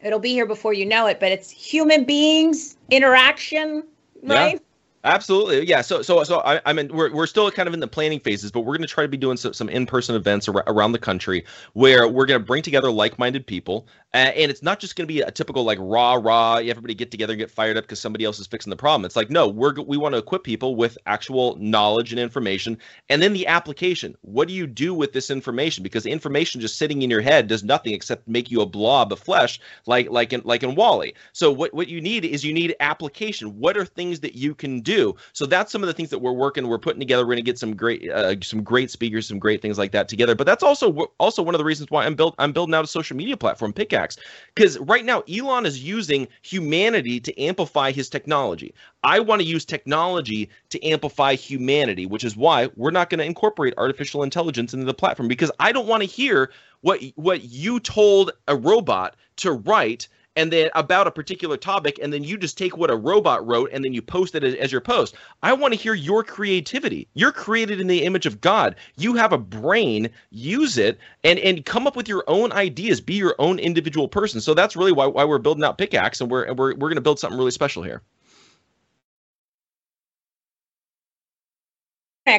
it'll be here before you know it. But it's human beings interaction, right? Absolutely, yeah. So, so, so I, I mean, we're, we're still kind of in the planning phases, but we're going to try to be doing some, some in-person events ar- around the country where we're going to bring together like-minded people, uh, and it's not just going to be a typical like rah rah, everybody get together and get fired up because somebody else is fixing the problem. It's like no, we're we want to equip people with actual knowledge and information, and then the application. What do you do with this information? Because the information just sitting in your head does nothing except make you a blob of flesh, like like in like in WALL-E. So what what you need is you need application. What are things that you can do? Do. So that's some of the things that we're working. We're putting together. We're going to get some great, uh, some great speakers, some great things like that together. But that's also also one of the reasons why I'm built. I'm building out a social media platform, Pickaxe, because right now Elon is using humanity to amplify his technology. I want to use technology to amplify humanity, which is why we're not going to incorporate artificial intelligence into the platform because I don't want to hear what what you told a robot to write and then about a particular topic and then you just take what a robot wrote and then you post it as, as your post. I want to hear your creativity. You're created in the image of god. You have a brain. Use it and and come up with your own ideas. Be your own individual person. So that's really why, why we're building out pickaxe and we're we're, we're going to build something really special here.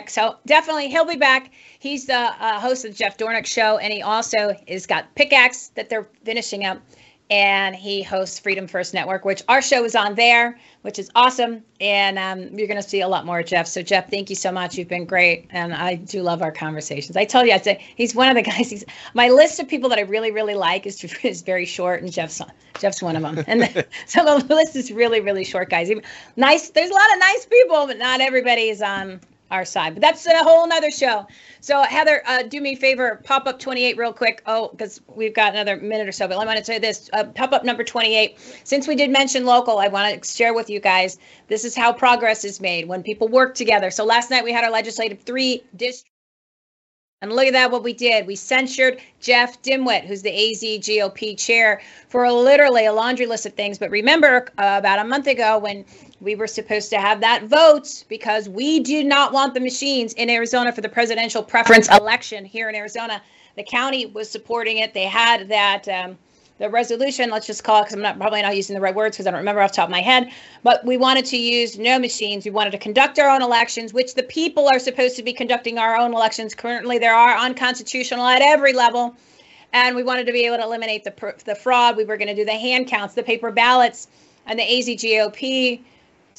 So definitely, he'll be back. He's the uh, host of the Jeff Dornik Show, and he also has got Pickaxe that they're finishing up and he hosts Freedom First Network, which our show is on there, which is awesome. And um, you're going to see a lot more Jeff. So, Jeff, thank you so much. You've been great. And I do love our conversations. I told you, I said he's one of the guys. He's my list of people that I really, really like is, is very short, and Jeff's Jeff's one of them. And the, so the list is really, really short, guys. Even, nice. There's a lot of nice people, but not everybody is on our side. But that's a whole nother show. So Heather, uh, do me a favor, pop up 28 real quick. Oh, because we've got another minute or so. But I want to say this: uh, pop up number 28. Since we did mention local, I want to share with you guys. This is how progress is made when people work together. So last night we had our legislative three district. And look at that, what we did. We censured Jeff Dimwit, who's the AZ GOP chair, for literally a laundry list of things. But remember, uh, about a month ago, when we were supposed to have that vote because we do not want the machines in Arizona for the presidential preference election here in Arizona. The county was supporting it. They had that um, the resolution, let's just call it, because I'm not probably not using the right words because I don't remember off the top of my head, but we wanted to use no machines. We wanted to conduct our own elections, which the people are supposed to be conducting our own elections. Currently, there are unconstitutional at every level. And we wanted to be able to eliminate the, the fraud. We were going to do the hand counts, the paper ballots, and the AZGOP.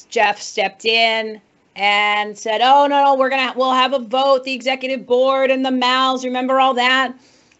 Jeff stepped in and said, "Oh no, no, we're gonna we'll have a vote, the executive board and the mouths. Remember all that?"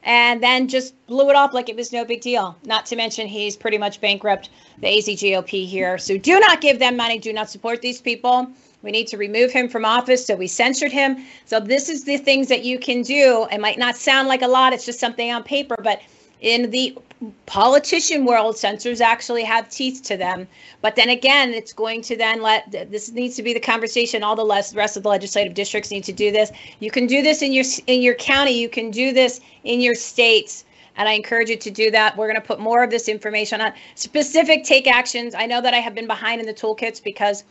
And then just blew it off like it was no big deal. Not to mention, he's pretty much bankrupt the AZGOP here. So do not give them money. Do not support these people. We need to remove him from office. So we censored him. So this is the things that you can do. It might not sound like a lot. It's just something on paper, but in the politician world, censors actually have teeth to them. But then again, it's going to then let this needs to be the conversation. All the rest of the legislative districts need to do this. You can do this in your in your county. You can do this in your states. And I encourage you to do that. We're going to put more of this information on specific take actions. I know that I have been behind in the toolkits because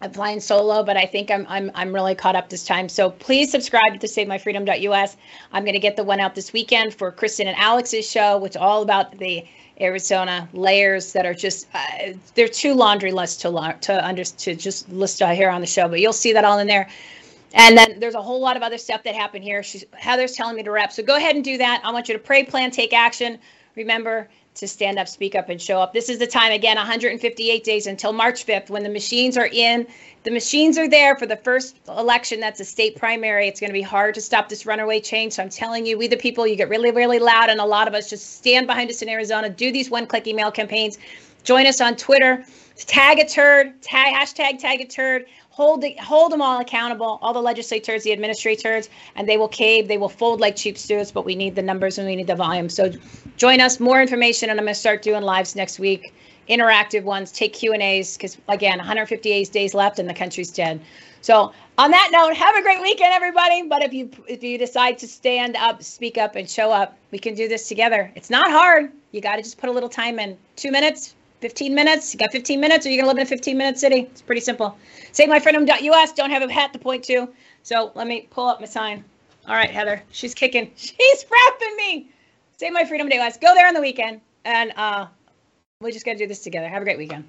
I'm flying solo, but I think I'm I'm I'm really caught up this time. So please subscribe to SaveMyFreedom.us. I'm going to get the one out this weekend for Kristen and Alex's show, which is all about the Arizona layers that are just uh, they're too laundry list to la- to under to just list out here on the show. But you'll see that all in there. And then there's a whole lot of other stuff that happened here. She's Heather's telling me to wrap. So go ahead and do that. I want you to pray, plan, take action. Remember, to stand up, speak up, and show up. This is the time again 158 days until March 5th when the machines are in. The machines are there for the first election. That's a state primary. It's going to be hard to stop this runaway change. So I'm telling you, we the people, you get really, really loud, and a lot of us just stand behind us in Arizona, do these one click email campaigns. Join us on Twitter. Tag a turd, tag hashtag tag a turd hold the, hold them all accountable, all the legislators, the administrators, and they will cave, they will fold like cheap stews. But we need the numbers and we need the volume. So join us. More information, and I'm going to start doing lives next week, interactive ones. Take Q and A's because again, 158 days left and the country's dead. So on that note, have a great weekend, everybody. But if you if you decide to stand up, speak up, and show up, we can do this together. It's not hard. You got to just put a little time in. Two minutes, 15 minutes. You got 15 minutes, or you're gonna live in a 15 minute city. It's pretty simple. SaveMyFreedom.us. Don't have a hat to point to. So let me pull up my sign. All right, Heather. She's kicking. She's frapping me. SaveMyFreedom.us. Go there on the weekend, and uh, we just gotta do this together. Have a great weekend.